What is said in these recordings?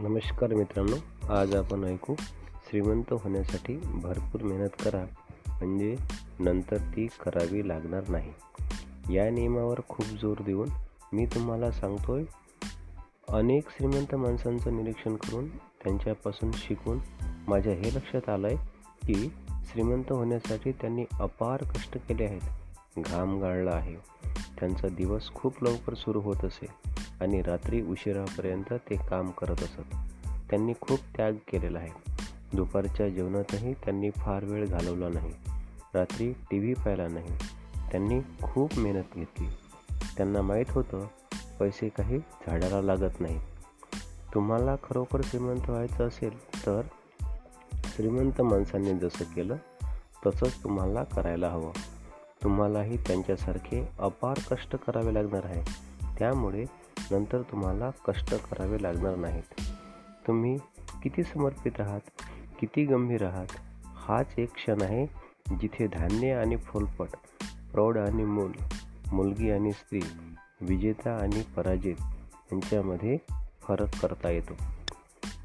नमस्कार मित्रांनो आज आपण ऐकू श्रीमंत होण्यासाठी भरपूर मेहनत करा म्हणजे नंतर ती करावी लागणार नाही. या नियमावर खूप जोर देऊन मी तुम्हाला सांगतोय अनेक श्रीमंत माणसांचं निरीक्षण करून त्यांच्यापासून शिकून माझ्या हे लक्षात आलं आहे की श्रीमंत होण्यासाठी त्यांनी अपार कष्ट केले आहेत. घाम गाळला आहे. त्यांचा दिवस खूप लवकर सुरू होत असे. आणि रात्री उशिरापर्यंत ते काम करत असत. त्यांनी खूप त्याग केलेला आहे. दुपारच्या जेवणातही त्यांनी फार वेळ घालवला नाही. रात्री टी व्ही पाहिला नाही. त्यांनी खूप मेहनत घेतली. त्यांना माहीत होतं पैसे काही झाडाला लागत नाही. तुम्हाला खरोखर श्रीमंत व्हायचं असेल तर श्रीमंत माणसांनी जसं केलं तसंच तुम्हाला करायला हवं. तुम्हालाही त्यांच्यासारखे अपार कष्ट करावे लागणार आहे. त्यामुळे नंतर तुम्हाला कष्ट करावे लागणार नाहीत. तुम्ही किती समर्पित आहात किती गंभीर आहात हाच एक क्षण आहे जिथे धान्य आणि फुलपट प्रौढ आणि मूल मुलगी आणि स्त्री विजेता आणि पराजित यांच्यामध्ये फरक करता येतो.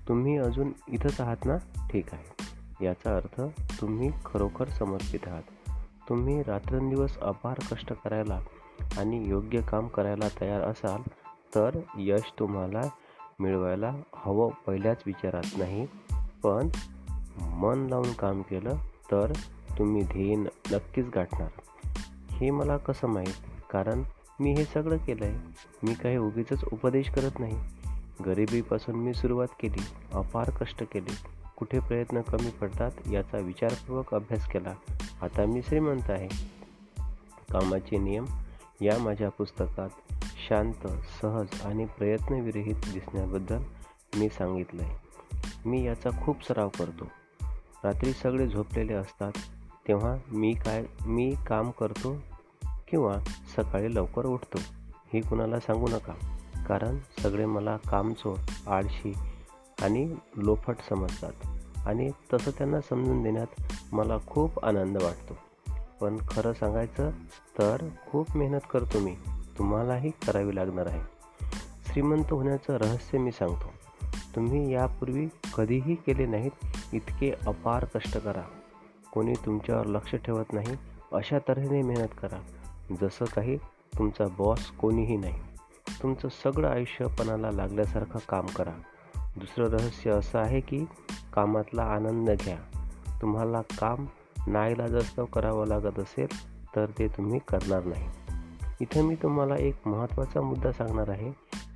तुम्ही अजून इथंच आहात ना? ठीक आहे. याचा अर्थ तुम्ही खरोखर समर्पित आहात. तुम्ही रात्रंदिवस अपार कष्ट करायला आणि योग्य काम करायला तयार असाल तर यश तुम्हाला मिळवायला हवं पहिल्याच विचारात नाही. पण मन लावून काम केलं तर तुम्ही ध्येय नक्कीच गाठणार. हे मला कसं माहीत? कारण मी हे सगळं केलं आहे मी काही उगीच उपदेश करत नाही. गरिबीपासून मी सुरुवात केली. अपार कष्ट केले. कुठे प्रयत्न कमी पडतात याचा विचारपूर्वक अभ्यास केला. आता मी श्रीमंत आहे. कामाचे नियम या माझ्या पुस्तकात शांत सहज आणि प्रयत्नविरहित दिसण्याबद्दल मी सांगितलं आहे मी याचा खूप सराव करतो. रात्री सगळे झोपलेले असतात तेव्हा मी काय मी काम करतो किंवा सकाळी लवकर उठतो हे कुणाला सांगू नका. कारण सगळे मला कामचोर आळशी आणि लोफट समजतात आणि तसं त्यांना समजून देण्यात मला खूप आनंद वाटतो. पण खरं सांगायचं तर खूप मेहनत करतो मी. तुम्हालाही करावी लागणार आहे. श्रीमंत होण्याचं रहस्य मी सांगतो. तुम्ही यापूर्वी कधीही केले नाहीत इतके अपार कष्ट करा. कोणी तुमच्यावर लक्ष ठेवत नाही अशा तऱ्हेने मेहनत करा. जसं काही तुमचा बॉस कोणीही नाही. तुमचं सगळं आयुष्यपणाला लागल्यासारखं काम करा. दुसरं रहस्य असं आहे की कामातला आनंद घ्या. तुम्हाला काम नाईलाजास्तव करावं लागत असेल तर ते तुम्ही करणार नाही. इथं मी तुम्हाला एक महत्त्वाचा मुद्दा सांगणार आहे.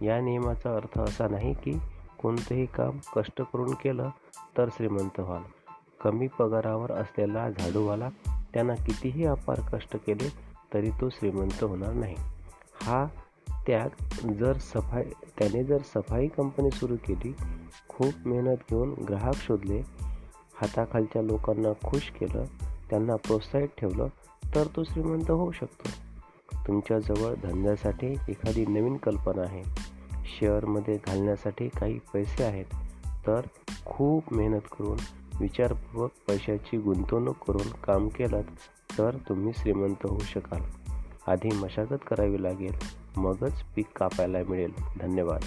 या नियमाचा अर्थ असा नाही की कोणतंही काम कष्ट करून केलं तर श्रीमंत व्हाल. कमी पगारावर असलेला झाडूवाला त्यांना कितीही अपार कष्ट केले तरी तो श्रीमंत होणार नाही. हा त्याग जर सफाई त्याने जर सफाई कंपनी सुरू केली खूप मेहनत घेऊन ग्राहक शोधले हाताखालच्या लोकांना खुश केलं त्यांना प्रोत्साहित ठेवलं तर तो श्रीमंत होऊ शकतो. तुमच्याजवळ धंद्यासाठी एखादी नवीन कल्पना आहे. शेअरमध्ये घालण्यासाठी काही पैसे आहेत. तर खूप मेहनत करून विचारपूर्वक पैशाची गुंतवणूक करून काम केलं तर तुम्ही श्रीमंत होऊ शकाल. आधी मशागत करावी लागेल. मगच पीक कापायला मिळेल. धन्यवाद.